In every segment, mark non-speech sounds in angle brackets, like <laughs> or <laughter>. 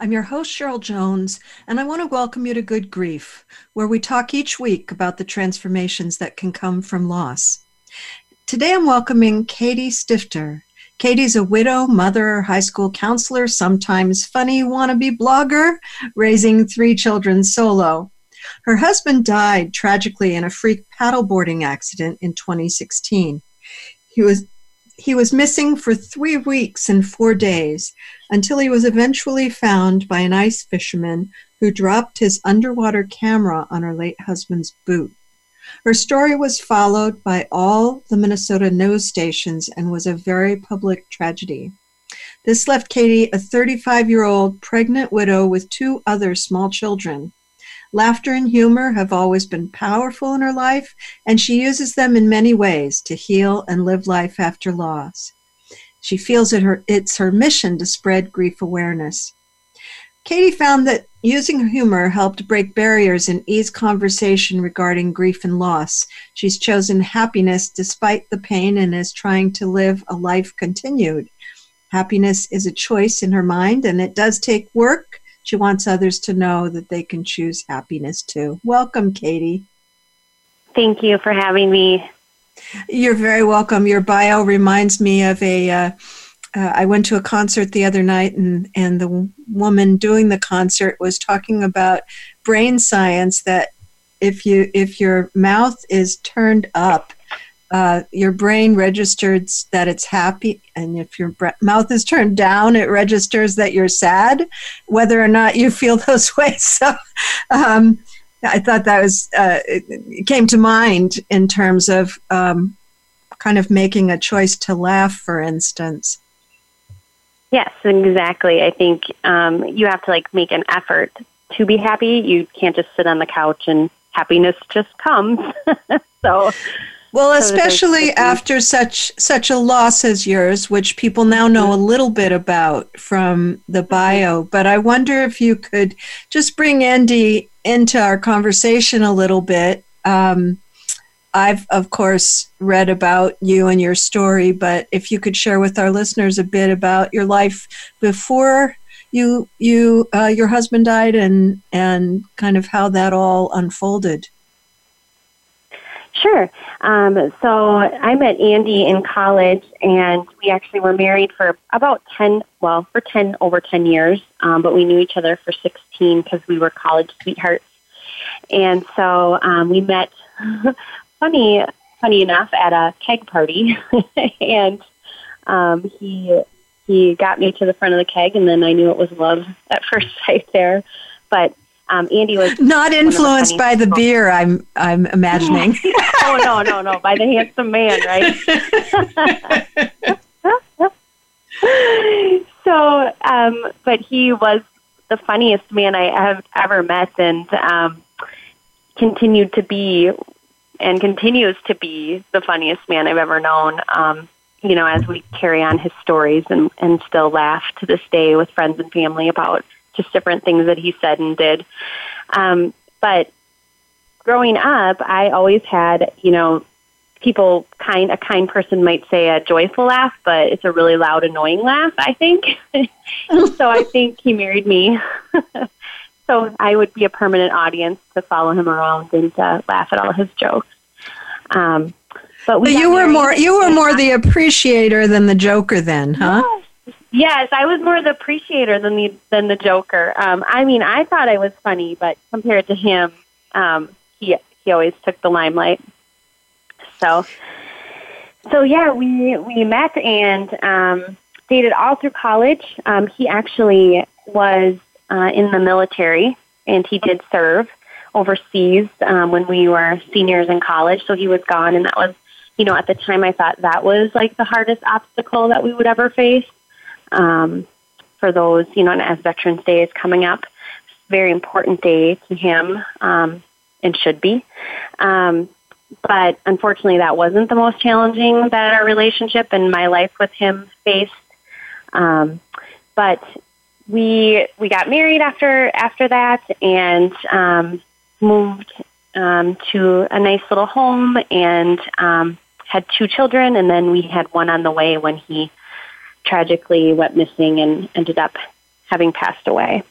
I'm your host, Cheryl Jones, and I want to welcome you to Good Grief, where we talk each week about the transformations that can come from loss. Today I'm welcoming Katie Stifter. Katie's a widow, mother, high school counselor, sometimes funny wannabe blogger, raising three children solo. Her husband died tragically in a freak paddleboarding accident in 2016. He was he was missing for three weeks and four days until he was eventually found by an ice fisherman who dropped his underwater camera on her late husband's boot. Her story was followed by all the Minnesota news stations and was a very public tragedy. This left Katie a 35 year old pregnant widow with two other small children. Laughter and humor have always been powerful in her life, and she uses them in many ways to heal and live life after loss. She feels it her, it's her mission to spread grief awareness. Katie found that using humor helped break barriers and ease conversation regarding grief and loss. She's chosen happiness despite the pain and is trying to live a life continued. Happiness is a choice in her mind, and it does take work she wants others to know that they can choose happiness too. Welcome, Katie. Thank you for having me. You're very welcome. Your bio reminds me of a. Uh, uh, I went to a concert the other night, and, and the woman doing the concert was talking about brain science. That if you if your mouth is turned up, uh, your brain registers that it's happy, and if your bre- mouth is turned down, it registers that you're sad, whether or not you feel <laughs> those ways. So, um, I thought that was uh, came to mind in terms of um, kind of making a choice to laugh, for instance. Yes, exactly. I think um, you have to like make an effort to be happy. You can't just sit on the couch and happiness just comes. <laughs> so well, especially after such such a loss as yours, which people now know a little bit about from the bio. But I wonder if you could just bring Andy into our conversation a little bit. Um, I've of course read about you and your story, but if you could share with our listeners a bit about your life before you you uh, your husband died and and kind of how that all unfolded. Sure. Um, so I met Andy in college, and we actually were married for about 10, well, for 10, over 10 years, um, but we knew each other for 16 because we were college sweethearts. And so um, we met, <laughs> funny, funny enough, at a keg party, <laughs> and um, he he got me to the front of the keg, and then I knew it was love at <laughs> first sight there. But um, Andy was <laughs> not influenced by the beer. I'm I'm imagining. <laughs> oh no no no by the handsome man, right? <laughs> so, um, but he was the funniest man I have ever met, and um, continued to be, and continues to be the funniest man I've ever known. Um, you know, as we carry on his stories and and still laugh to this day with friends and family about just different things that he said and did. Um, but growing up, I always had, you know, people kind a kind person might say a joyful laugh, but it's a really loud, annoying laugh. I think. <laughs> so I think he married me. <laughs> so I would be a permanent audience to follow him around and uh, laugh at all his jokes. Um, but we you were more you were more the appreciator than the joker, then, huh? Yeah. Yes, I was more the appreciator than the than the joker. Um, I mean, I thought I was funny, but compared to him, um, he he always took the limelight. So, so yeah, we we met and um, dated all through college. Um, he actually was uh, in the military, and he did serve overseas um, when we were seniors in college. So he was gone, and that was, you know, at the time I thought that was like the hardest obstacle that we would ever face. Um, for those, you know, and as Veterans Day is coming up, very important day to him um, and should be. Um, but unfortunately, that wasn't the most challenging that our relationship and my life with him faced. Um, but we we got married after after that and um, moved um, to a nice little home and um, had two children, and then we had one on the way when he tragically went missing and ended up having passed away.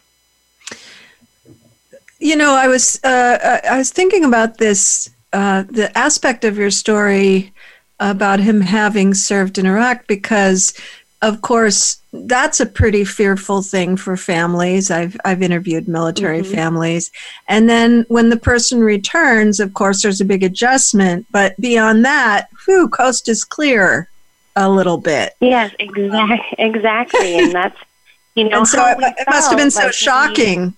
You know, I was uh, I was thinking about this uh, the aspect of your story about him having served in Iraq because of course that's a pretty fearful thing for families i've i've interviewed military mm-hmm. families and then when the person returns of course there's a big adjustment but beyond that whew coast is clear a little bit yes exactly <laughs> exactly and that's you know and so it, it must have been so like shocking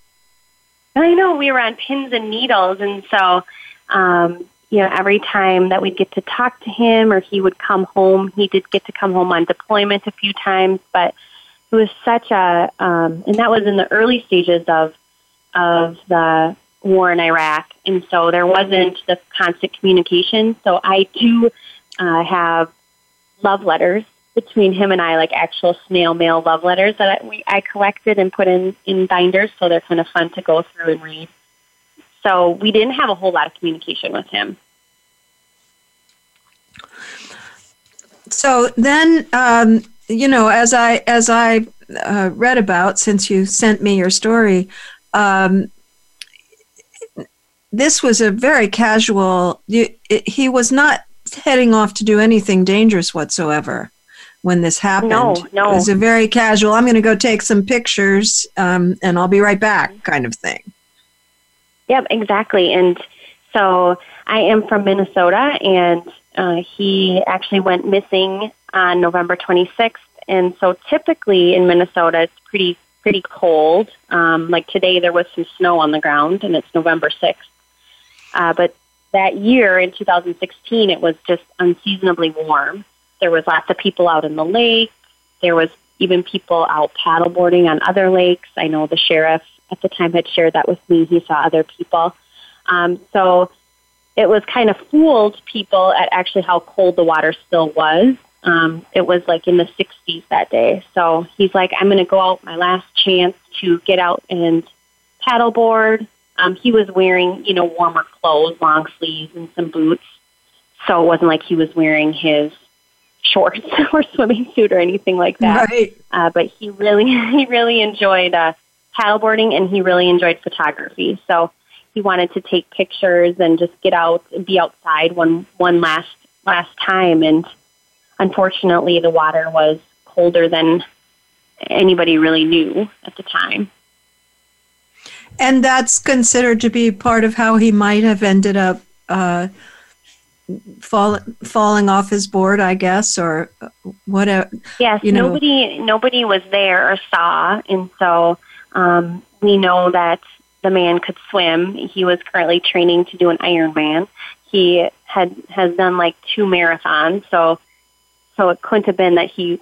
we, i know we were on pins and needles and so um you know, every time that we'd get to talk to him or he would come home, he did get to come home on deployment a few times, but it was such a, um, and that was in the early stages of, of the war in Iraq. And so there wasn't the constant communication. So I do uh, have love letters between him and I, like actual snail mail love letters that I, we, I collected and put in, in binders. So they're kind of fun to go through and read. So we didn't have a whole lot of communication with him. So then, um, you know, as I as I uh, read about, since you sent me your story, um, this was a very casual. You, it, he was not heading off to do anything dangerous whatsoever when this happened. No, no. It was a very casual. I'm going to go take some pictures, um, and I'll be right back, kind of thing. Yep, exactly. And so I am from Minnesota, and uh, he actually went missing on November 26th. And so typically in Minnesota, it's pretty pretty cold. Um, like today, there was some snow on the ground, and it's November 6th. Uh, but that year in 2016, it was just unseasonably warm. There was lots of people out in the lake. There was even people out paddleboarding on other lakes. I know the sheriff at the time had shared that with me. He saw other people. Um, so it was kind of fooled people at actually how cold the water still was. Um, it was like in the 60s that day. So he's like, I'm going to go out my last chance to get out and paddleboard. Um, he was wearing, you know, warmer clothes, long sleeves, and some boots. So it wasn't like he was wearing his shorts <laughs> or swimming suit or anything like that. Right. Uh, but he really, <laughs> he really enjoyed uh, paddleboarding and he really enjoyed photography. So he wanted to take pictures and just get out and be outside one one last last time and unfortunately the water was colder than anybody really knew at the time. And that's considered to be part of how he might have ended up uh, fall, falling off his board, I guess, or whatever. Yes, you know. nobody nobody was there or saw, and so um, we know that the man could swim. He was currently training to do an Ironman. He had has done like two marathons, so so it couldn't have been that he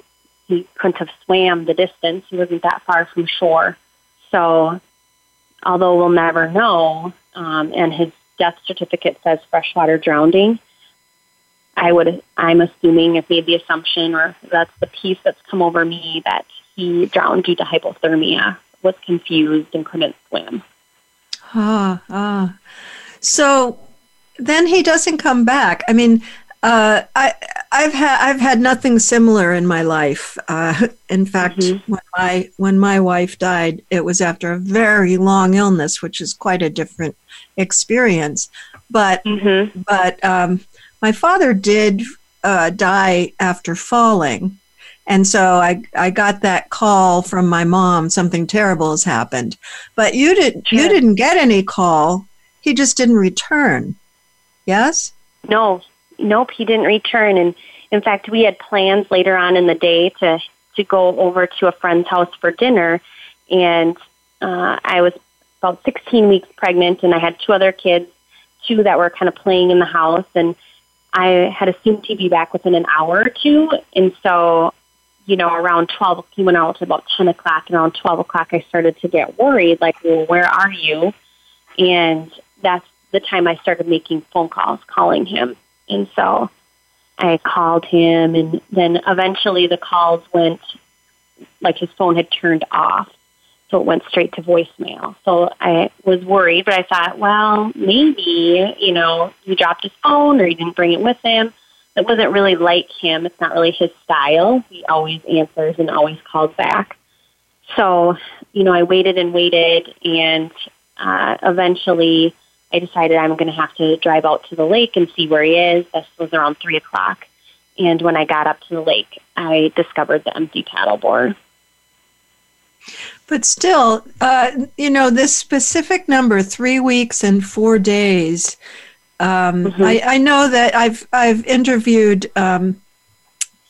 he couldn't have swam the distance. He wasn't that far from shore. So although we'll never know, um, and his death certificate says freshwater drowning, I would I'm assuming I've made the assumption or that's the piece that's come over me that he drowned due to hypothermia was confused and couldn't swim. Ah, ah. So then he doesn't come back. I mean, uh, I, I've had I've had nothing similar in my life. Uh, in fact, mm-hmm. when my when my wife died, it was after a very long illness, which is quite a different experience. But mm-hmm. but um, my father did uh, die after falling, and so I, I got that call from my mom, something terrible has happened. But you did sure. you didn't get any call. He just didn't return. Yes? No. Nope, he didn't return. And in fact we had plans later on in the day to to go over to a friend's house for dinner. And uh, I was about 16 weeks pregnant and I had two other kids, two that were kind of playing in the house. And I had assumed he'd be back within an hour or two. And so you know, around 12, he went out to about 10 o'clock, and around 12 o'clock, I started to get worried, like, well, where are you? And that's the time I started making phone calls, calling him. And so I called him, and then eventually the calls went, like his phone had turned off. So it went straight to voicemail. So I was worried, but I thought, well, maybe, you know, he dropped his phone or he didn't bring it with him. It wasn't really like him. It's not really his style. He always answers and always calls back. So, you know, I waited and waited, and uh, eventually I decided I'm going to have to drive out to the lake and see where he is. This was around 3 o'clock. And when I got up to the lake, I discovered the empty paddleboard. But still, uh, you know, this specific number, three weeks and four days. Um, mm-hmm. I, I, know that I've I've interviewed um,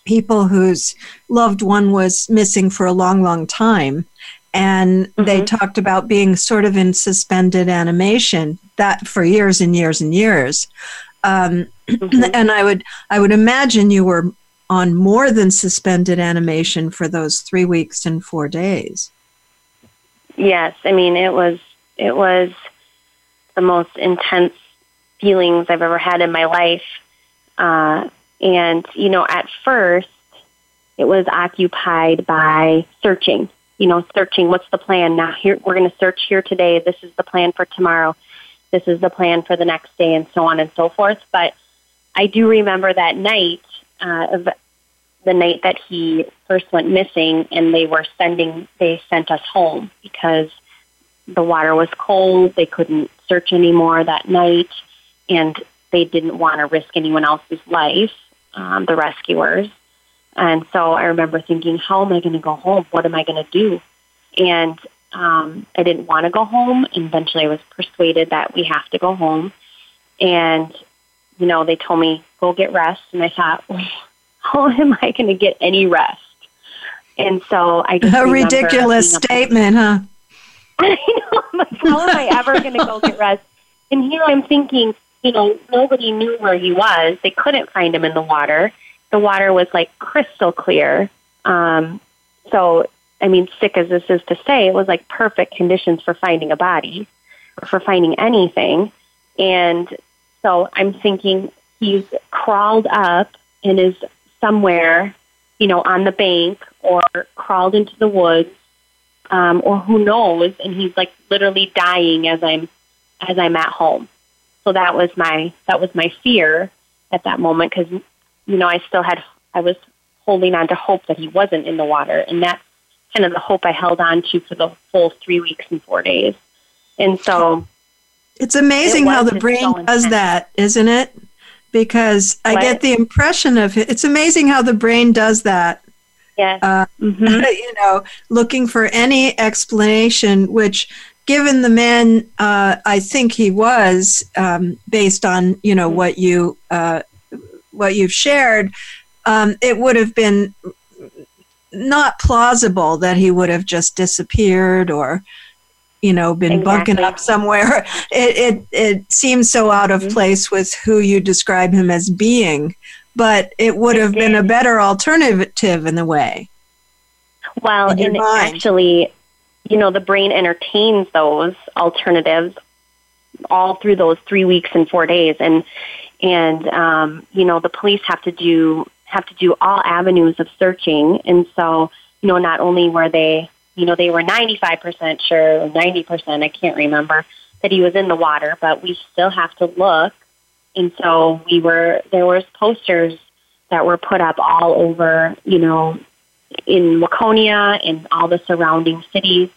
people whose loved one was missing for a long, long time, and mm-hmm. they talked about being sort of in suspended animation that for years and years and years. Um, mm-hmm. And I would I would imagine you were on more than suspended animation for those three weeks and four days. Yes, I mean it was it was the most intense feelings I've ever had in my life. Uh, and you know, at first, it was occupied by searching. You know, searching. What's the plan now? Here, we're going to search here today. This is the plan for tomorrow. This is the plan for the next day, and so on and so forth. But I do remember that night uh, of the night that he first went missing, and they were sending. They sent us home because the water was cold. They couldn't search anymore that night, and they didn't want to risk anyone else's life. Um, the rescuers, and so I remember thinking, how am I going to go home? What am I going to do? And um, I didn't want to go home. And eventually I was persuaded that we have to go home. And, you know, they told me, go get rest. And I thought, <laughs> how am I going to get any rest? And so I just. A ridiculous statement, huh? <laughs> I know. I'm like, how am I ever going to go get rest? And here I'm thinking, you know, nobody knew where he was. They couldn't find him in the water the water was like crystal clear. Um, so, I mean, sick as this is to say, it was like perfect conditions for finding a body for finding anything. And so I'm thinking he's crawled up and is somewhere, you know, on the bank or crawled into the woods, um, or who knows, and he's like literally dying as I'm as I'm at home. So that was my that was my fear at that moment because you know, I still had, I was holding on to hope that he wasn't in the water. And that's kind of the hope I held on to for the full three weeks and four days. And so. It's amazing it how the brain so does that, isn't it? Because I get the impression of it. It's amazing how the brain does that. Yeah. Uh, mm-hmm. <laughs> you know, looking for any explanation, which given the man uh, I think he was, um, based on you know what you uh, what you've shared, um, it would have been not plausible that he would have just disappeared or you know been exactly. bunking up somewhere. <laughs> It, it it seems so out of mm-hmm. place with who you describe him as being but it would have been a better alternative in the way. Well and actually you know the brain entertains those alternatives all through those three weeks and four days. And and um, you know the police have to do have to do all avenues of searching, and so you know not only were they you know they were 95% sure or 90% I can't remember that he was in the water, but we still have to look, and so we were there was posters that were put up all over you know in Waconia and all the surrounding cities.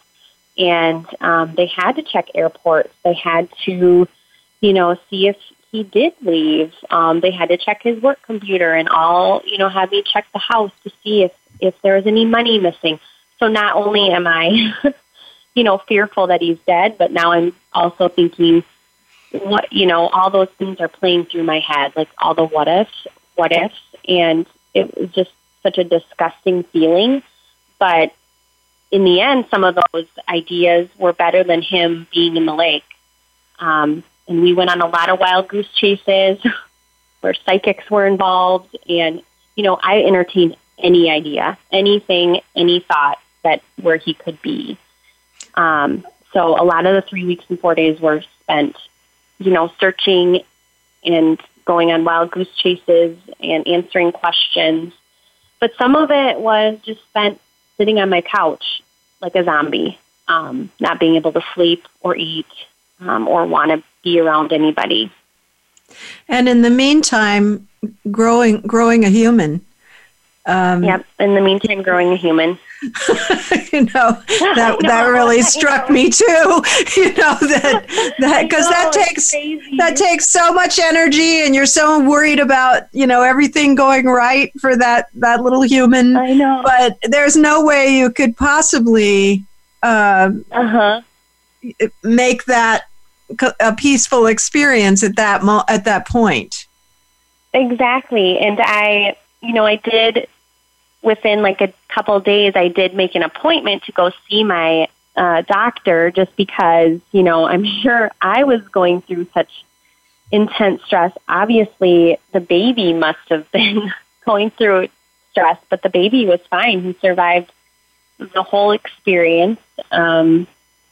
And um, they had to check airports. They had to, you know, see if he did leave. Um, they had to check his work computer and all, you know, had me check the house to see if if there was any money missing. So not only am I, <laughs> you know, fearful that he's dead, but now I'm also thinking, what you know, all those things are playing through my head, like all the what ifs, what ifs, and it was just such a disgusting feeling. But in the end, some of those ideas were better than him being in the lake. Um, and we went on a lot of wild goose chases <laughs> where psychics were involved and you know i entertained any idea, anything, any thought that where he could be. Um, so a lot of the three weeks and four days were spent, you know, searching and going on wild goose chases and answering questions. But some of it was just spent sitting on my couch like a zombie, um, not being able to sleep or eat um, or want to be around anybody. And in the meantime, growing growing a human. Um, yep. In the meantime, growing a human. <laughs> you know that <laughs> know, that really struck me too. <laughs> You know that that because that takes that takes so much energy, and you're so worried about you know everything going right for that that little human. I know, but there's no way you could possibly uh huh make that a peaceful experience at that mo- at that point. Exactly, and I, you know, I did within like a couple days. I did make an appointment to go see my uh, doctor, just because you know I'm <laughs> sure I was going through such intense stress. Obviously, the baby must have been <laughs> going through stress, but the baby was fine. He survived the whole experience. Um,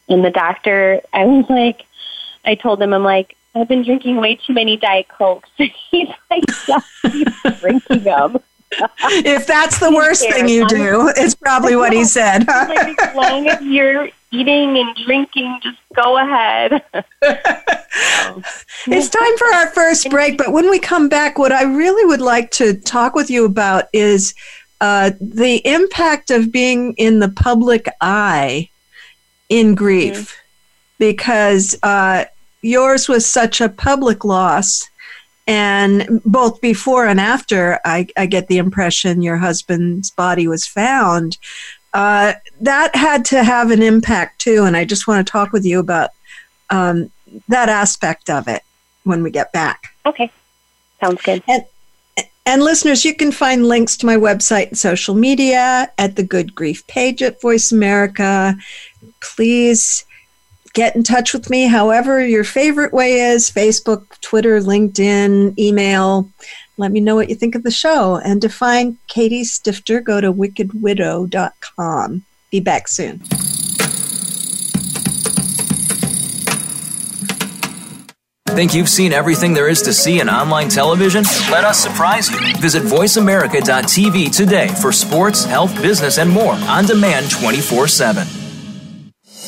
and the doctor, I was like, I told him, I'm like, I've been drinking way too many Diet Cokes. <laughs> He's like, keep drinking them. <laughs> if that's the worst thing you do, it's probably what he said. like, as <laughs> long as you're eating and drinking, just go ahead. it's time for our first break, but when we come back, what I really would like to talk with you about is uh, the impact of being in the public eye in grief. Mm-hmm because uh, yours was such a public loss. And both before and after, I, I get the impression your husband's body was found. Uh, that had to have an impact too. And I just want to talk with you about um, that aspect of it when we get back. Okay. Sounds good. And, and listeners, you can find links to my website and social media at the Good Grief page at Voice America. Please get in touch with me however your favorite way is Facebook, Twitter, LinkedIn, email. Let me know what you think of the show. And to find Katie Stifter, go to wickedwidow.com. Be back soon. Think you've seen everything there is to see in online television? Let us surprise you. Visit VoiceAmerica.tv today for sports, health, business, and more on demand 24 7.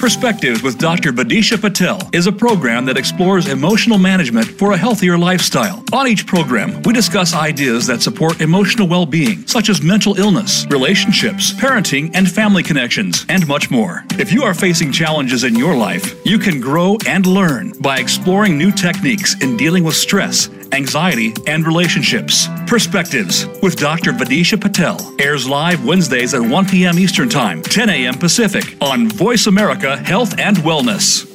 Perspectives with Dr. Badisha Patel is a program that explores emotional management for a healthier lifestyle. On each program, we discuss ideas that support emotional well being, such as mental illness, relationships, parenting, and family connections, and much more. If you are facing challenges in your life, you can grow and learn by exploring new techniques in dealing with stress anxiety, and relationships. Perspectives with Dr. Vadisha Patel airs live Wednesdays at 1 p.m. Eastern Time, 10 a.m. Pacific on Voice America Health and Wellness.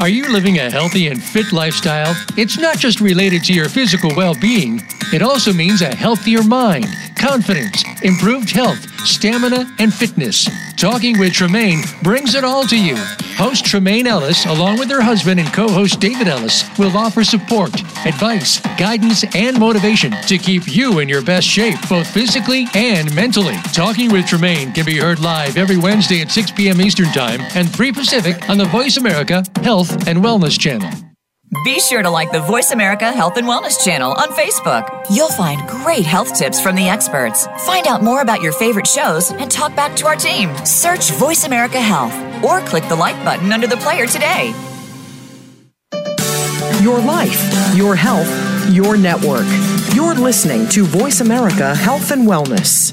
Are you living a healthy and fit lifestyle? It's not just related to your physical well being, it also means a healthier mind, confidence, improved health, stamina, and fitness. Talking with Tremaine brings it all to you. Host Tremaine Ellis, along with her husband and co host David Ellis, will offer support, advice, guidance, and motivation to keep you in your best shape, both physically and mentally. Talking with Tremaine can be heard live every Wednesday at 6 p.m. Eastern Time and 3 Pacific on the Voice America Health and Wellness Channel. Be sure to like the Voice America Health and Wellness channel on Facebook. You'll find great health tips from the experts. Find out more about your favorite shows and talk back to our team. Search Voice America Health or click the like button under the player today. Your life, your health, your network. You're listening to Voice America Health and Wellness.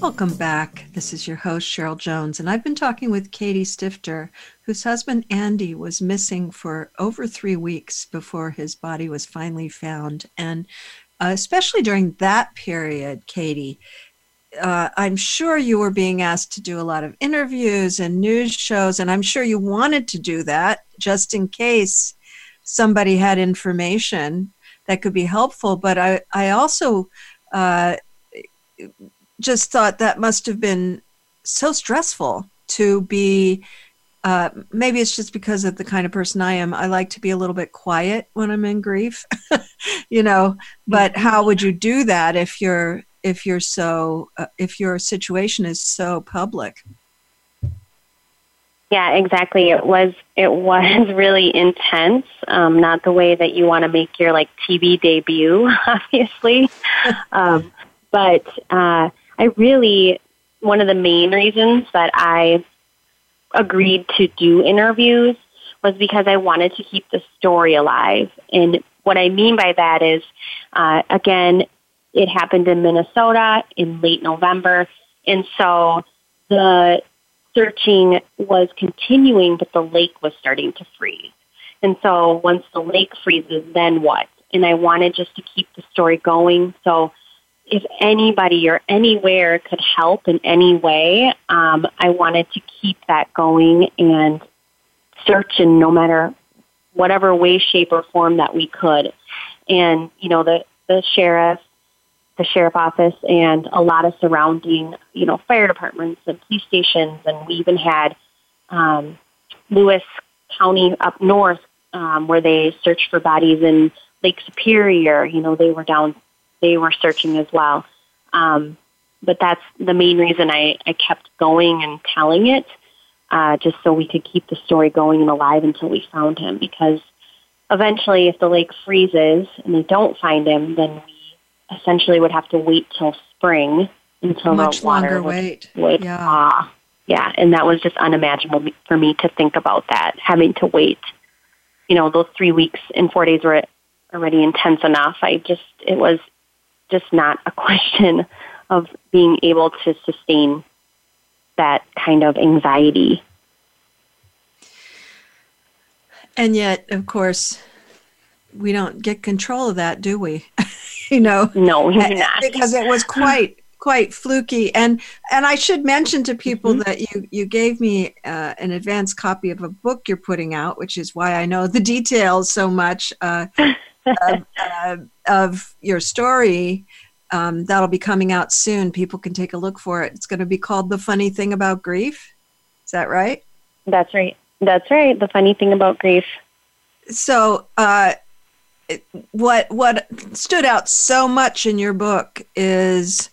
Welcome back. This is your host, Cheryl Jones, and I've been talking with Katie Stifter, whose husband Andy was missing for over three weeks before his body was finally found. And uh, especially during that period, Katie, uh, I'm sure you were being asked to do a lot of interviews and news shows, and I'm sure you wanted to do that just in case somebody had information that could be helpful. But I, I also uh, just thought that must have been so stressful to be uh, maybe it's just because of the kind of person I am. I like to be a little bit quiet when I'm in grief, <laughs> you know. But mm-hmm. how would you do that if you're if you're so uh, if your situation is so public? Yeah, exactly. It was it was <laughs> really intense. Um, not the way that you want to make your like TV debut, <laughs> obviously, um, but uh, I really, one of the main reasons that I agreed to do interviews was because I wanted to keep the story alive. And what I mean by that is, uh, again, it happened in Minnesota in late November. And so the searching was continuing, but the lake was starting to freeze. And so once the lake freezes, then what? And I wanted just to keep the story going. So if anybody or anywhere could help in any way, um, I wanted to keep that going and search in no matter whatever way, shape, or form that we could. And you know, the the sheriff, the sheriff office, and a lot of surrounding, you know, fire departments and police stations, and we even had um, Lewis County up north um, where they searched for bodies in Lake Superior. You know, they were down they were searching as well. Um, but that's the main reason I, I kept going and telling it, uh, just so we could keep the story going and alive until we found him. Because eventually, if the lake freezes and they don't find him, then we essentially would have to wait till spring until Much the water longer would, wait. would yeah. thaw. Yeah, and that was just unimaginable for me to think about that, having to wait. You know, those three weeks and four days were already intense enough. I just, it was just not a <laughs> question of being able to sustain that kind of anxiety. And yet, of course, we don't get control of that, do we? <laughs> you know, no, because it was quite quite fluky. And and I should mention to people mm-hmm. that you you gave me uh, an advance copy of a book you're putting out, which is why I know the details so much. Uh, <laughs> of, uh, of your story. Um, that'll be coming out soon. People can take a look for it. It's going to be called The Funny Thing About Grief. Is that right? That's right. That's right. The funny thing about grief. So, uh, what what stood out so much in your book is,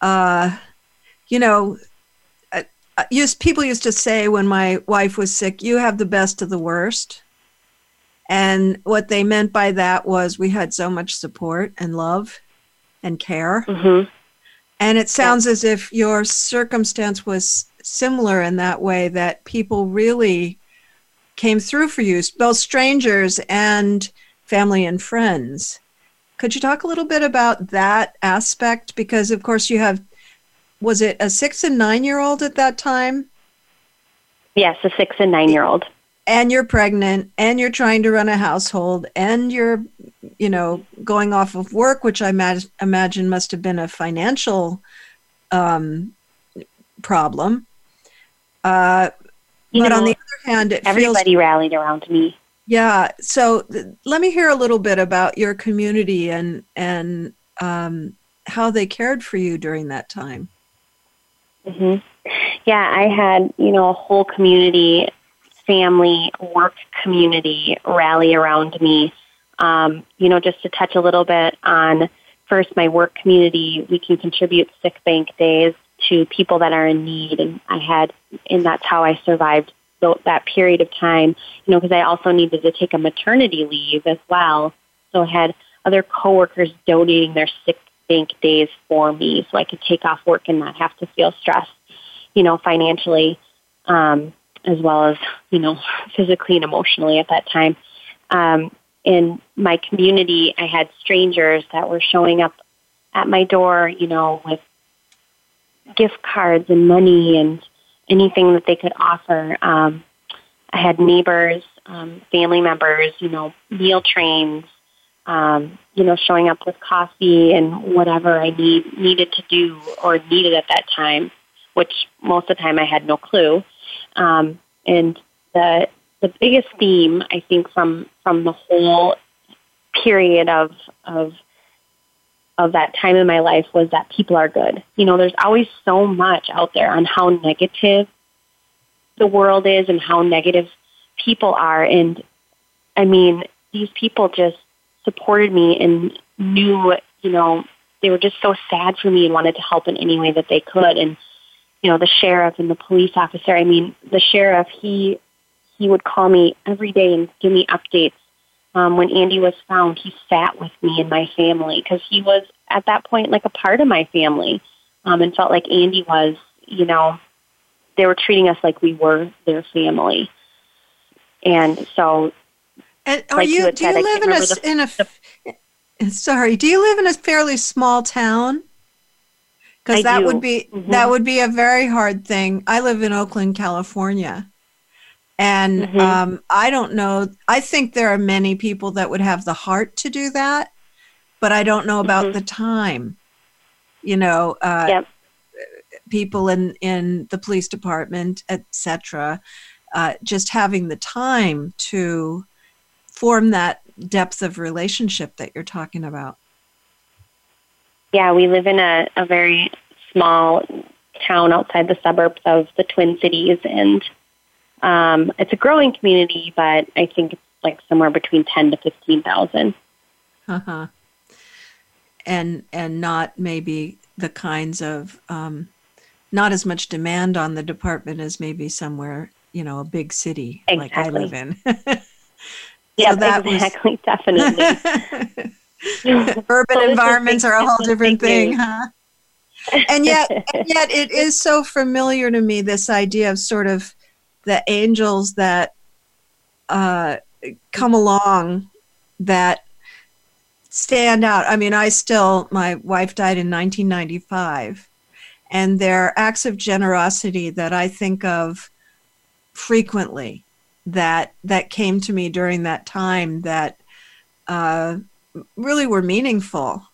uh, you know, uh, uh used people used to say when my wife was sick, "You have the best of the worst." And what they meant by that was we had so much support and love and care. Mm-hmm. And it sounds yeah. as if your circumstance was similar in that way that people really came through for you, both strangers and family and friends. Could you talk a little bit about that aspect? Because, of course, you have, was it a six and nine year old at that time? Yes, a six and nine year old and you're pregnant and you're trying to run a household and you're you know going off of work which i imagine must have been a financial um, problem. Uh, but know, on the other hand everybody feels, rallied around me. Yeah so th- let me hear a little bit about your community and and um, how they cared for you during that time. Mm-hmm. yeah i had you know a whole community family, work community rally around me. Um, you know, just to touch a little bit on first my work community, we can contribute sick bank days to people that are in need, and I had, and that's how I survived that period of time. You know, because I also needed to take a maternity leave as well So I had other coworkers donating their sick bank days for me so I could take off work and not have to feel stressed, you know, financially, um, as well as, you know, physically and emotionally at that time. Um, in my community, I had strangers that were showing up at my door, you know, with gift cards and money and anything that they could offer. Um, I had neighbors, um, family members, you know, meal trains, um, you know, showing up with coffee and whatever I need needed to do or needed at that time, which most of the time I had no clue. Um, and the the biggest theme I think from from the whole period of of of that time in my life was that people are good. You know, there's always so much out there on how negative the world is and how negative people are. And I mean, these people just supported me and knew, you know, they were just so sad for me and wanted to help in any way that they could. And, you know, the sheriff and the police officer, I mean, the sheriff, he, he would call me every day and give me updates um, when Andy was found, he sat with me and my family because he was at that point like a part of my family um, and felt like Andy was, you know, they were treating us like we were their family. And so, and are like you, you do you live in a, the, in a, the, sorry, do you live in a fairly small town? Because that do. would be, mm-hmm. that would be a very hard thing. I live in Oakland, California. And mm-hmm. um, I don't know. I think there are many people that would have the heart to do that, but I don't know about mm-hmm. the time. You know, uh, yep. people in in the police department, etc. Uh, just having the time to form that depth of relationship that you're talking about. Yeah, we live in a, a very small town outside the suburbs of the Twin Cities, and um, it's a growing community, but I think it's like somewhere between ten to fifteen thousand. Uh huh. And and not maybe the kinds of um, not as much demand on the department as maybe somewhere you know a big city exactly. like I live in. yeah, <laughs> so exactly, was... <laughs> definitely. <laughs> <laughs> Urban environments are a whole different thing, huh? <laughs> and yet, and yet, it is so familiar to me. This idea of sort of the angels that uh, come along that stand out. I mean, I still, my wife died in 1995, and there are acts of generosity that I think of frequently that that came to me during that time that uh, really were meaningful.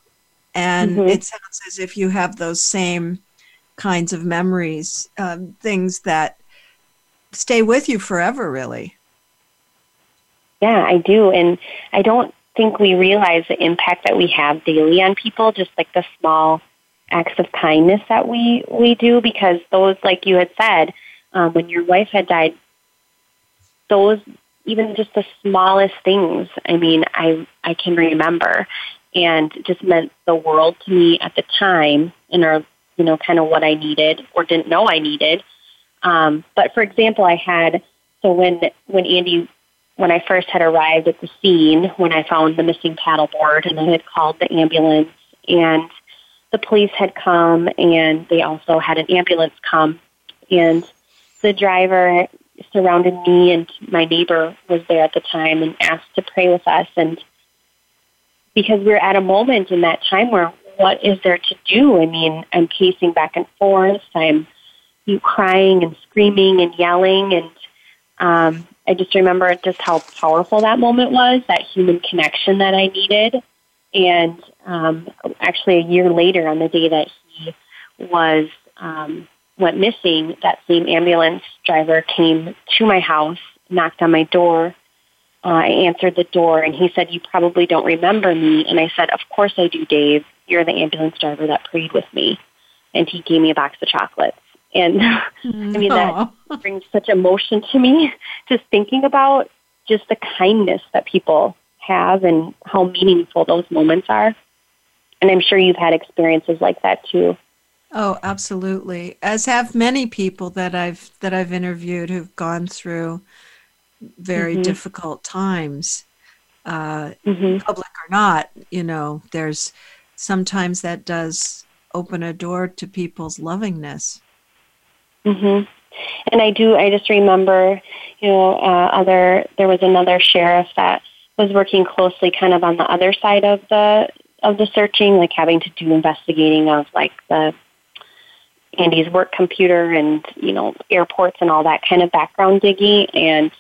And mm-hmm. it sounds as if you have those same kinds of memories, um, things that stay with you forever, really. Yeah, I do. And I don't think we realize the impact that we have daily on people, just like the small acts of kindness that we, we do, because those, like you had said, um, when your wife had died, those, even just the smallest things, I mean, I, I can remember and just meant the world to me at the time and are, you know, kind of what I needed or didn't know I needed. Um, but for example, I had so when when Andy when I first had arrived at the scene when I found the missing paddleboard and I had called the ambulance and the police had come and they also had an ambulance come and the driver surrounded me and my neighbor was there at the time and asked to pray with us and because we we're at a moment in that time where what is there to do? I mean, I'm pacing back and forth. I'm you crying and screaming and yelling and um, I just remember just how powerful that moment was, that human connection that I needed. And um, actually, a year later, on the day that he was um, went missing, that same ambulance driver came to my house, knocked on my door. Uh, I answered the door, and he said, "You probably don't remember me." And I said, "Of course I do, Dave. You're the ambulance driver that prayed with me." And he gave me a box of chocolates. And <laughs> I mean, that <laughs> brings such emotion to me just thinking about just the kindness that people have and how meaningful those moments are. And I'm sure you've had experiences like that too. Oh, absolutely. As have many people that I've that I've interviewed who've gone through very mm-hmm. difficult times, uh, mm-hmm. public or not, you know, there's sometimes that does open a door to people's lovingness. Mhm. And I do. I just remember, you know, uh, other there was another sheriff that was working closely, kind of on the other side of the of the searching, like having to do investigating of like the Andy's work computer and you know airports and all that kind of background digging. And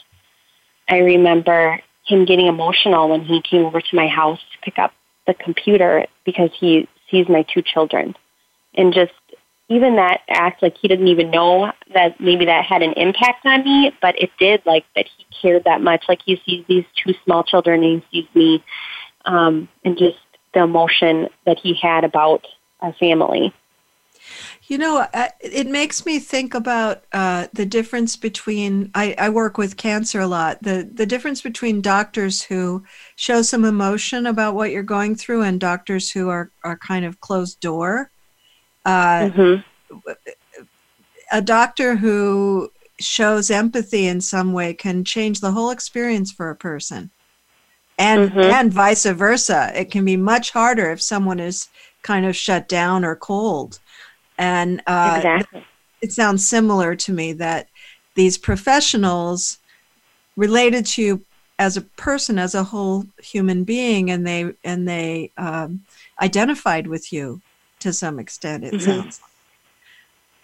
I remember him getting emotional when he came over to my house to pick up the computer because he sees my two children, and just even that act, like he didn't even know that maybe that had an impact on me, but it did, like that he cared that much. Like he sees these two small children and he sees me, um, and just the emotion that he had about our family. You know, it makes me think about uh, the difference between. I, I, work with cancer a lot. The the difference between doctors who show some emotion about what you're going through and doctors who are are kind of closed door. Uh, mm-hmm. A doctor who shows empathy in some way can change the whole experience for a person, and mm-hmm. and vice versa. It can be much harder if someone is kind of shut down or cold and uh, exactly. it sounds similar to me that these professionals related to you as a person, as a whole human being, and they and they um, identified with you to some extent. It mm-hmm. sounds like.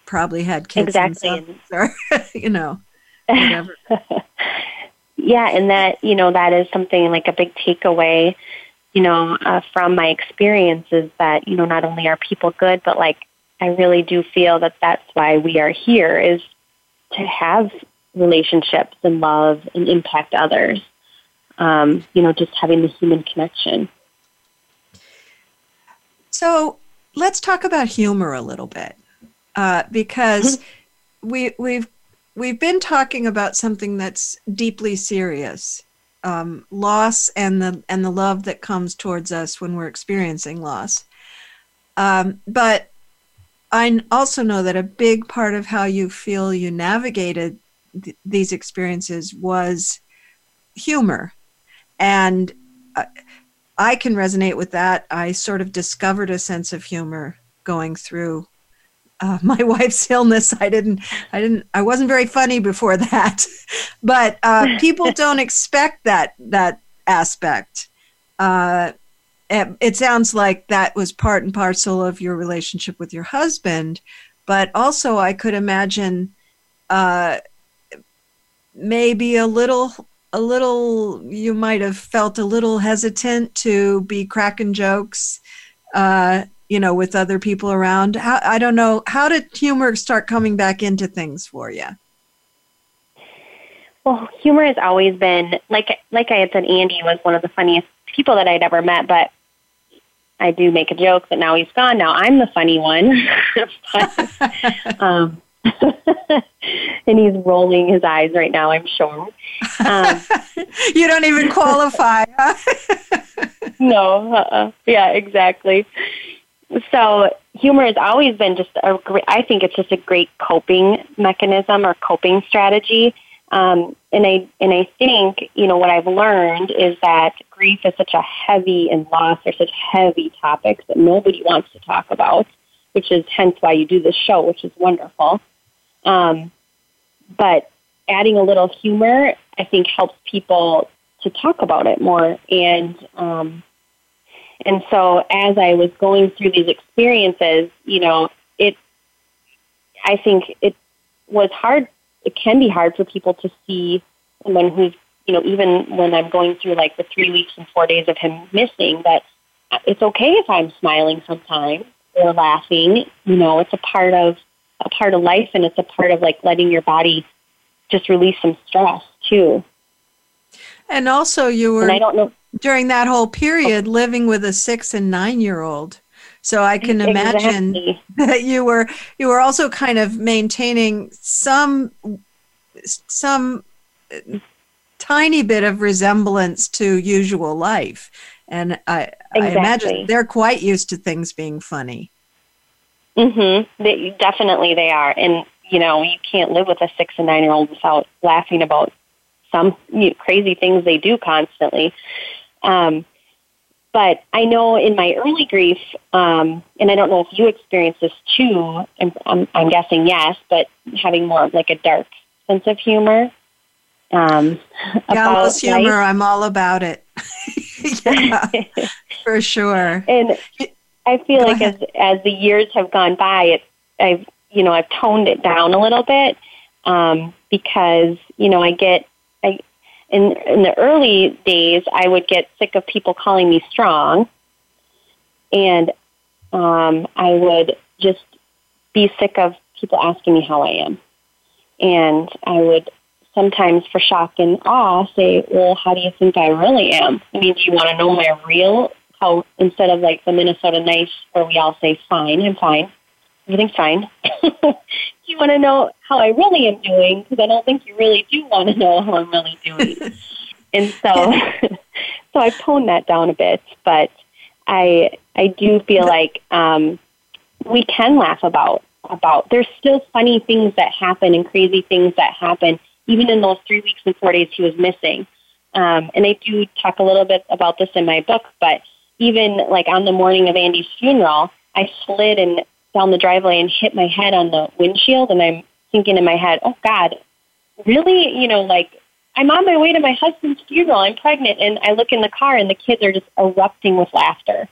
probably had kids exactly, or <laughs> you know, whatever. <laughs> yeah, and that you know that is something like a big takeaway. You know, uh, from my experience is that you know not only are people good, but like I really do feel that that's why we are here is to have relationships and love and impact others. Um, you know, just having the human connection. So let's talk about humor a little bit, uh, because mm-hmm. we we've we've been talking about something that's deeply serious, um, loss and the and the love that comes towards us when we're experiencing loss. Um, but I also know that a big part of how you feel you navigated th- these experiences was humor. And uh, I can resonate with that. I sort of discovered a sense of humor going through uh, <laughs> my wife's illness. I didn't, I didn't, I wasn't very funny before <laughs> that, but uh, people <laughs> don't expect that that aspect. Uh, it sounds like that was part and parcel of your relationship with your husband, but also I could imagine uh, maybe a little a little you might have felt a little hesitant to be cracking jokes uh, you know with other people around. How, i don't know how did humor start coming back into things for you well humor has always been like like i had said andy was one of the funniest people that i'd ever met but I do make a joke that now he's gone. Now I'm the funny one. <laughs> but, <laughs> um, <laughs> and he's rolling his eyes right now, I'm sure. Um, you don't even qualify. no, uh-uh. yeah, exactly. So humor has always been just a great, I think it's just a great coping mechanism or coping strategy. Um, and I and I think you know what I've learned is that grief is such a heavy and loss are such heavy topics that nobody wants to talk about, which is hence why you do this show, which is wonderful. Um, but adding a little humor, I think, helps people to talk about it more. And um, and so as I was going through these experiences, you know, it I think it was hard it can be hard for people to see someone who's, you know, even when I'm going through like the three weeks and four days of him missing, that it's okay if I'm smiling sometimes or laughing. You know, it's a part of a part of life, and it's a part of like letting your body just release some stress too. And also, you were. And I don't know during that whole period living with a six and nine year old so I can imagine exactly. <laughs> that you were you were also kind of maintaining some some tiny bit of resemblance to usual life. And I, exactly. I imagine they're quite used to things being funny. Mm-hmm. They, definitely they are. And, you know, you can't live with a six and nine year old without laughing about some you know, crazy things they do constantly. Um, but I know in my early grief, um, and I don't know if you experienced this too. I'm, I'm, I'm guessing yes, but having more of like a dark sense of humor. Um, Gallows humor, life. I'm all about it. <laughs> yeah, <laughs> for sure. And I feel Go like ahead. as as the years have gone by, it I've you know I've toned it down a little bit um, because you know I get in in the early days I would get sick of people calling me strong, and um, I would just be sick of people asking me how I am, and I would sometimes for shock and awe say, "Well, how do you think I really am? I mean, do you want to know my real how instead of like the Minnesota nice where we all say fine, I'm fine, everything's fine. <laughs> you want to know how I really am doing because I don't think you really do want to <laughs> know how I'm really doing. <laughs> and so, so I've toned that down a bit, but I I do feel like um, we can laugh about about. There's still funny things that happen and crazy things that happen even in those three weeks and four days he was missing. Um, and I do talk a little bit about this in my book, but even like on the morning of Andy's funeral, I slid and down the driveway and hit my head on the windshield, and I'm thinking in my head, "Oh God, really?" You know, like I'm on my way to my husband's funeral. I'm pregnant, and I look in the car, and the kids are just erupting with laughter.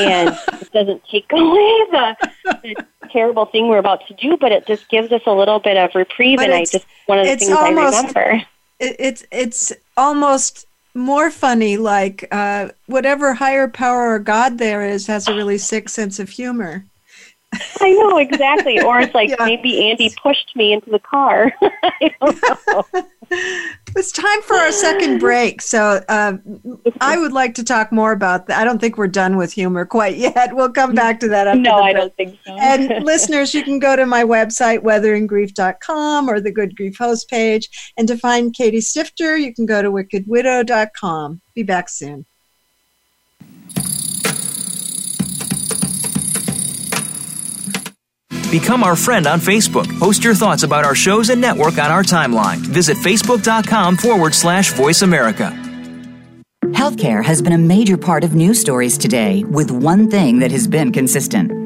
and <laughs> it doesn't take <laughs> away the, the, terrible thing we're about to do, but it just gives us a little bit of reprieve. But and I just one of the things almost, I remember. it's it's almost more funny, like uh, whatever higher power or God there is has a really sick sense of humor. I know exactly. Or it's like <laughs> yeah. maybe Andy pushed me into the car. <laughs> I don't know. <laughs> it's time for our second break. So uh, I would like to talk more about that. I don't think we're done with humor quite yet. We'll come back to that. No, I don't think so. and listeners, you can go to my website, weatheringgrief.com or the Good Grief host page. And to find Katie Stifter, you can go to wickedwidow.com. Be back soon. Become our friend on Facebook. Post your thoughts about our shows and network on our timeline. Visit facebook.com forward slash voice America. Healthcare has been a major part of news stories today, with one thing that has been consistent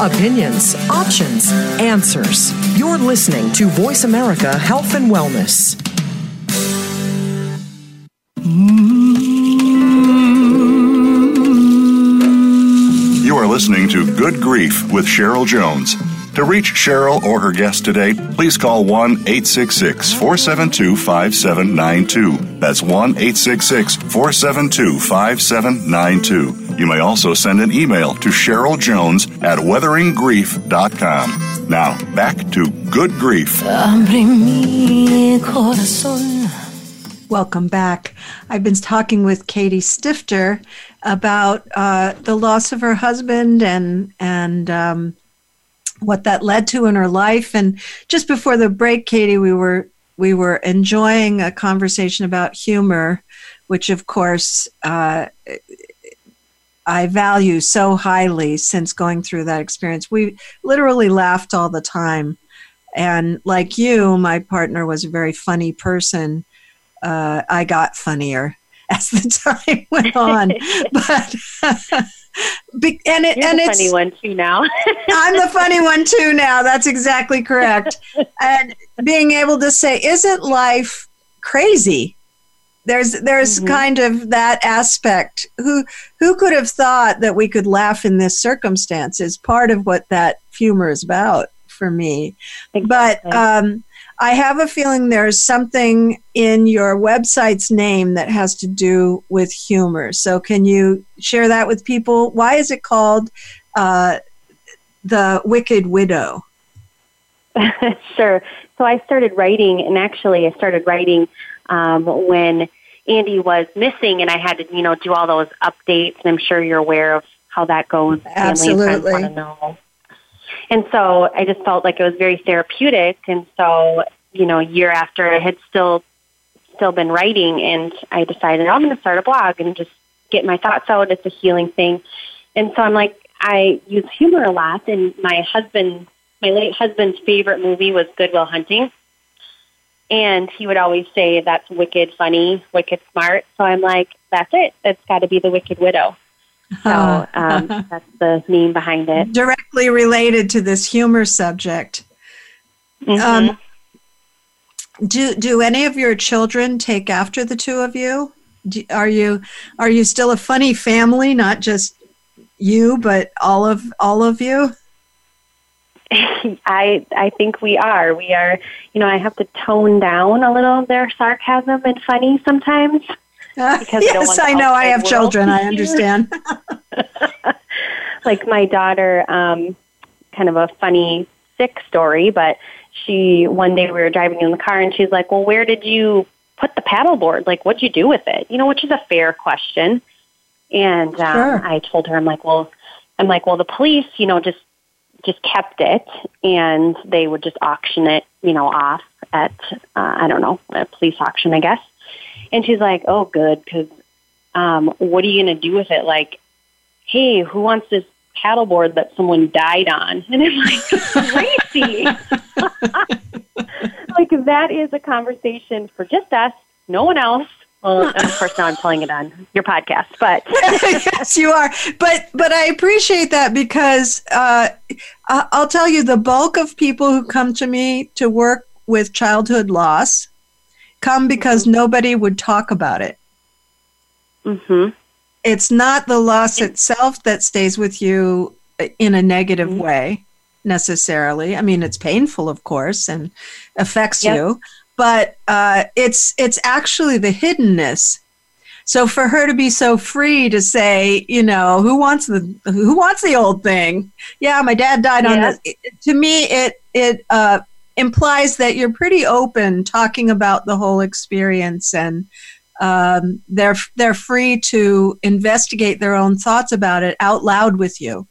opinions, options, answers. You're listening to Voice America Health and Wellness. You are listening to Good Grief with Cheryl Jones. To reach Cheryl or her guest today, please call 1 866 472 5792. That's 1 866 472 5792. You may also send an email to Cheryl Jones at weatheringgrief.com. Now, back to Good Grief. Welcome back. I've been talking with Katie Stifter about uh, the loss of her husband and and um, what that led to in her life. And just before the break, Katie, we were we were enjoying a conversation about humor, which of course uh, I value so highly since going through that experience. We literally laughed all the time. And like you, my partner was a very funny person. Uh, I got funnier <laughs> as the time <laughs> went on. <laughs> but be, and it, You're and it's funny one too now. I'm the funny one too now. That's exactly correct. and being able to say, "Isn't life crazy?" There's there's mm-hmm. kind of that aspect. Who who could have thought that we could laugh in this circumstance? Is part of what that humor is about for me. Exactly. But um, I have a feeling there's something in your website's name that has to do with humor. So, can you share that with people? Why is it called uh, The Wicked Widow? <laughs> sure. So, I started writing, and actually, I started writing um, when Andy was missing, and I had to, you know, do all those updates. And I'm sure you're aware of how that goes. Absolutely. And so I just felt like it was very therapeutic. And so, you know, year after I had still still been writing and I decided I'm gonna start a blog and just get my thoughts out. It's a healing thing. And so I'm like I use humor a lot and my husband my late husband's favorite movie was Good Will Hunting. And he would always say that's wicked funny, wicked smart. So I'm like, that's it. It's got to be the Wicked Widow. So <laughs> um, that's the name behind it. Directly related to this humor subject. Mm-hmm. Um, do do any of your children take after the two of you? Do, are you are you still a funny family, not just you, but all of all of you? <laughs> I I think we are. We are. You know, I have to tone down a little their sarcasm and funny sometimes. <laughs> Because yes, I, I know. I have children. I <laughs> understand. like my daughter, um, kind of a funny sick story, but she one day we were driving in the car and she's like, "Well, where did you put the paddleboard? Like, what'd you do with it?" You know, which is a fair question. And um, sure. I told her, I'm like, "Well, I'm like, well, the police, you know, just just kept it and they would just auction it, you know, off at uh, I don't know, a police auction, I guess." And she's like, "Oh, good, because um, what are you going to do with it? Like, hey, who wants this paddleboard that someone died on?" And I'm like, <laughs> "Crazy." <laughs> like that is a conversation for just us, no one else. Well, <laughs> of course, now I'm telling it on your podcast, but <laughs> yes, you are. But but I appreciate that because uh, I'll tell you, the bulk of people who come to me to work with childhood loss come because mm-hmm. nobody would talk about it. Mm-hmm. It's not the loss itself that stays with you in a negative mm-hmm. way necessarily. I mean, it's painful, of course, and affects yep. you, but uh, it's it's actually the hiddenness. So for her to be so free to say, you know, who wants the who wants the old thing? Yeah, my dad died on this. To me, it it uh, implies that you're pretty open talking about the whole experience and um, they're they're free to investigate their own thoughts about it out loud with you.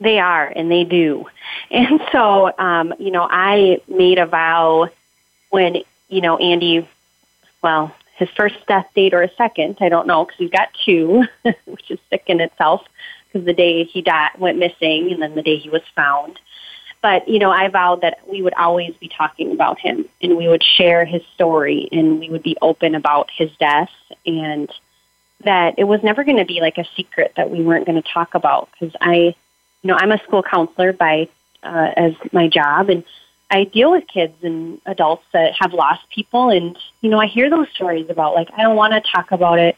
They are, and they do. And so, um, you know, I made a vow when, you know, Andy, well, his first death date or a second, I don't know, because he's got two, <laughs> which is sick in itself, because the day he died, went missing and then the day he was found. But, you know, I vowed that we would always be talking about him and we would share his story and we would be open about his death and that it was never going to be like a secret that we weren't going to talk about because I, you know, I'm a school counselor by uh, as my job, and I deal with kids and adults that have lost people, and you know, I hear those stories about like I don't want to talk about it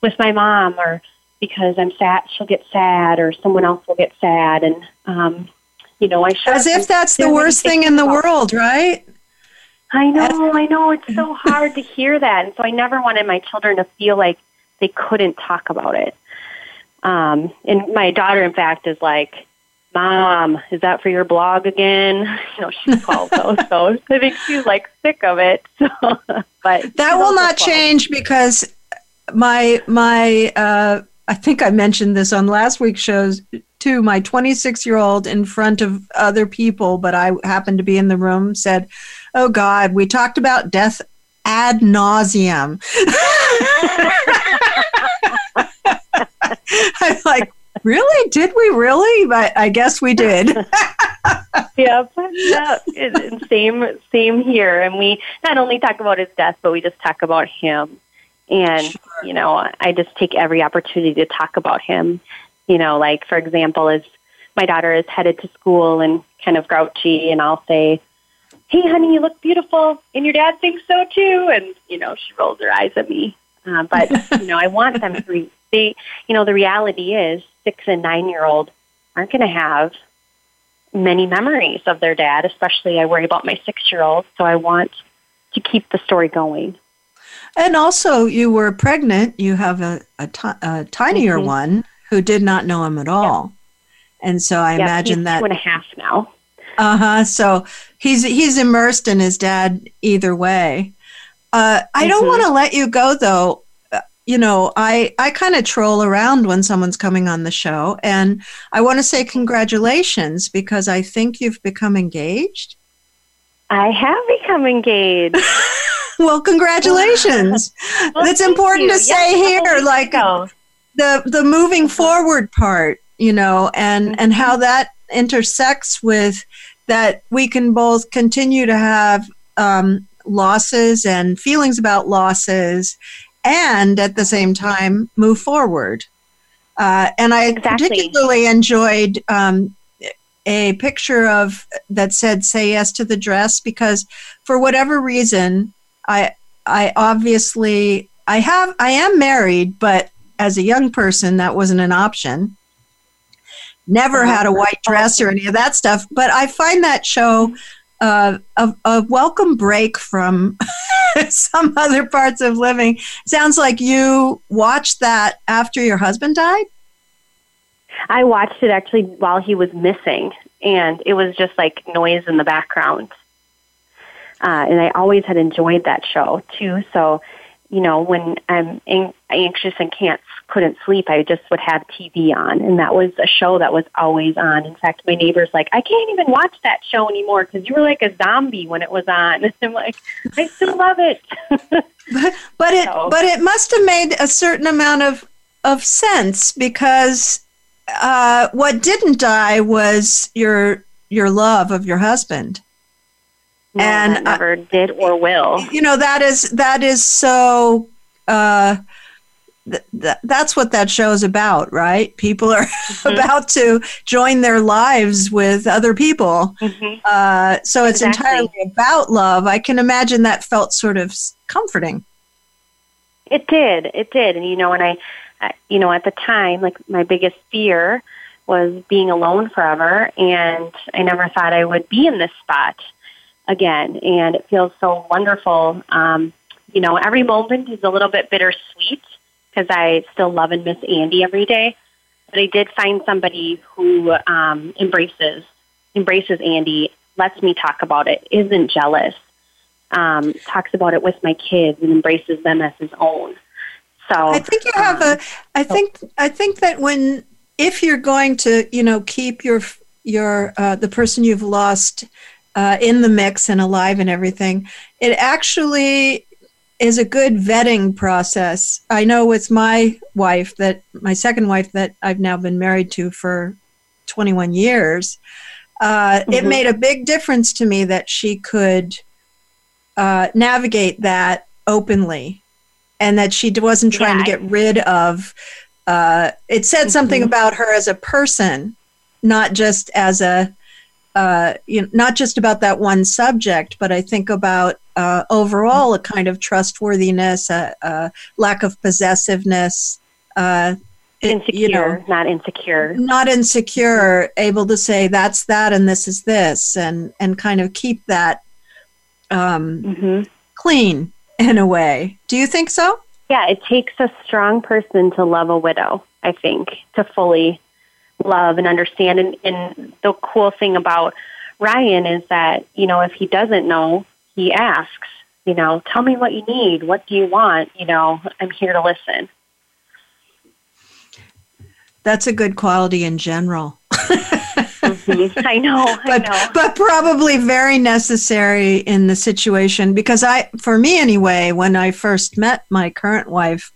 with my mom, or because I'm sad, she'll get sad, or someone else will get sad, and um, you know, I as if that's the worst thing in the world, right? I know, I know. It's so <laughs> hard to hear that, and so I never wanted my children to feel like they couldn't talk about it. Um, and my daughter, in fact, is like, Mom, is that for your blog again? <laughs> You know, she's 12 though, so I think she's like sick of it. So, <laughs> but that will not change because my my uh, I think I mentioned this on last week's shows too. My 26 year old in front of other people, but I happened to be in the room, said, "Oh God, we talked about death ad nauseum." <laughs> I'm like, really? Did we really? But I guess we did. <laughs> <laughs> yep. Yeah. Same. Same here. And we not only talk about his death, but we just talk about him. And sure. you know, I just take every opportunity to talk about him. You know, like for example, as my daughter is headed to school and kind of grouchy, and I'll say, "Hey, honey, you look beautiful," and your dad thinks so too. And you know, she rolls her eyes at me. Uh, but <laughs> you know, I want them to. Re- they, you know, the reality is six and nine year old aren't going to have many memories of their dad. Especially, I worry about my six year old, so I want to keep the story going. And also, you were pregnant. You have a, a, t- a tinier mm-hmm. one who did not know him at all. Yeah. And so I yeah, imagine that two and a half now. Uh huh. So he's he's immersed in his dad either way. Uh, I mm-hmm. don't want to let you go though. You know, I I kind of troll around when someone's coming on the show, and I want to say congratulations because I think you've become engaged. I have become engaged. <laughs> <laughs> well, congratulations. well, That's important you. to say yes, here. Like the the moving forward part, you know, and mm-hmm. and how that intersects with that we can both continue to have um, losses and feelings about losses, and at the same time move forward. Uh, and I exactly. particularly enjoyed um, a picture of that said "Say yes to the dress" because for whatever reason, I I obviously I have I am married, but as a young person, that wasn't an option. Never had a white dress or any of that stuff. But I find that show uh, a, a welcome break from <laughs> some other parts of living. Sounds like you watched that after your husband died. I watched it actually while he was missing, and it was just like noise in the background. Uh, and I always had enjoyed that show too. So, you know, when I'm anxious and can't couldn't sleep, I just would have TV on, and that was a show that was always on. In fact, my neighbor's like, I can't even watch that show anymore because you were like a zombie when it was on. <laughs> And I'm like, I still love it. <laughs> but, but it so. but it must have made a certain amount of of sense because uh, what didn't die was your your love of your husband. No, and never did or will. You know that is that is so. Uh, th- th- that's what that show is about, right? People are <laughs> mm-hmm. about to join their lives with other people. Mm-hmm. Uh, so it's exactly. entirely about love. I can imagine that felt sort of comforting. It did. It did. And, you know, and I, you know, at the time, like my biggest fear was being alone forever. And I never thought I would be in this spot again. And it feels so wonderful. Um, you know, every moment is a little bit bittersweet because I still love and miss Andy every day. But I did find somebody who um, embraces embraces Andy, lets me talk about it, isn't jealous, um, talks about it with my kids, and embraces them as his own. So I think you have um, a. I think I think that when if you're going to you know keep your your uh, the person you've lost uh, in the mix and alive and everything, it actually is a good vetting process. I know with my wife that my second wife that I've now been married to for 21 years, uh, mm-hmm. it made a big difference to me that she could uh, navigate that openly and that she wasn't trying yeah, to get rid of. Uh, it said mm-hmm. something about her as a person, not just as a, uh, you know, not just about that one subject, but I think about uh, overall a kind of trustworthiness, a, a lack of possessiveness. Uh, insecure, you know, not insecure, not insecure, able to say that's that and this is this, and and kind of keep that um, mm-hmm. clean in a way. Do you think so? Yeah, it takes a strong person to love a widow, I think, to fully love and understand. And, and the cool thing about Ryan is that, you know, if he doesn't know, he asks, you know, tell me what you need. What do you want? You know, I'm here to listen. That's a good quality in general. Mm-hmm. <laughs> I know, but, I know. But probably very necessary in the situation because I, for me anyway, when I first met my current wife,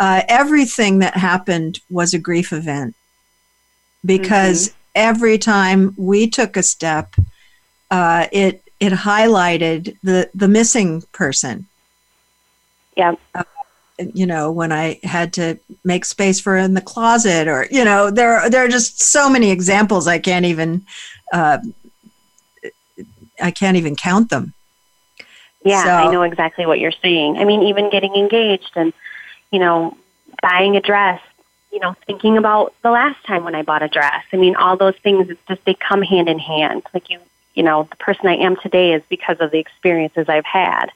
uh, everything that happened was a grief event because mm-hmm. every time we took a step, uh, it it highlighted the the missing person. Yeah. Uh, you know, when I had to make space for in the closet, or you know, there there are just so many examples I can't even uh, I can't even count them. Yeah, so, I know exactly what you're saying. I mean, even getting engaged and you know, buying a dress, you know, thinking about the last time when I bought a dress. I mean, all those things, it's just, they come hand in hand. Like you, you know, the person I am today is because of the experiences I've had.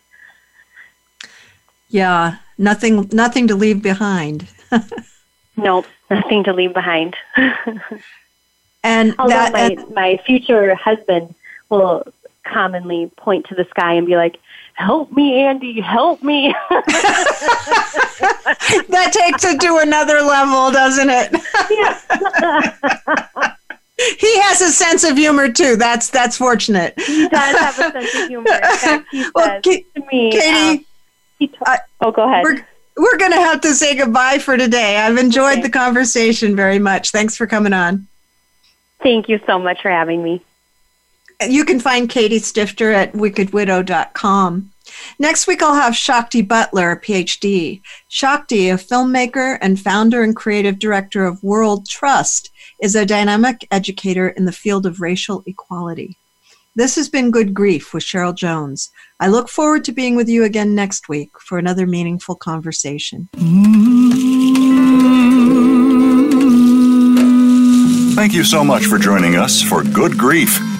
Yeah, nothing, nothing to leave behind. <laughs> nope, nothing to leave behind. <laughs> and although that, my, and, my future husband will commonly point to the sky and be like, help me, Andy, help me. <laughs> that takes it to another level, doesn't it? He has a sense of humor too. That's that's fortunate. He does have a sense of humor. Fact, <laughs> well, to me, Katie. Um, oh, go ahead. We're, we're going to have to say goodbye for today. I've enjoyed okay. the conversation very much. Thanks for coming on. Thank you so much for having me. You can find Katie Stifter at wickedwidow.com. Next week, I'll have Shakti Butler, PhD. Shakti, a filmmaker and founder and creative director of World Trust, is a dynamic educator in the field of racial equality. This has been Good Grief with Cheryl Jones. I look forward to being with you again next week for another meaningful conversation. Thank you so much for joining us for Good Grief.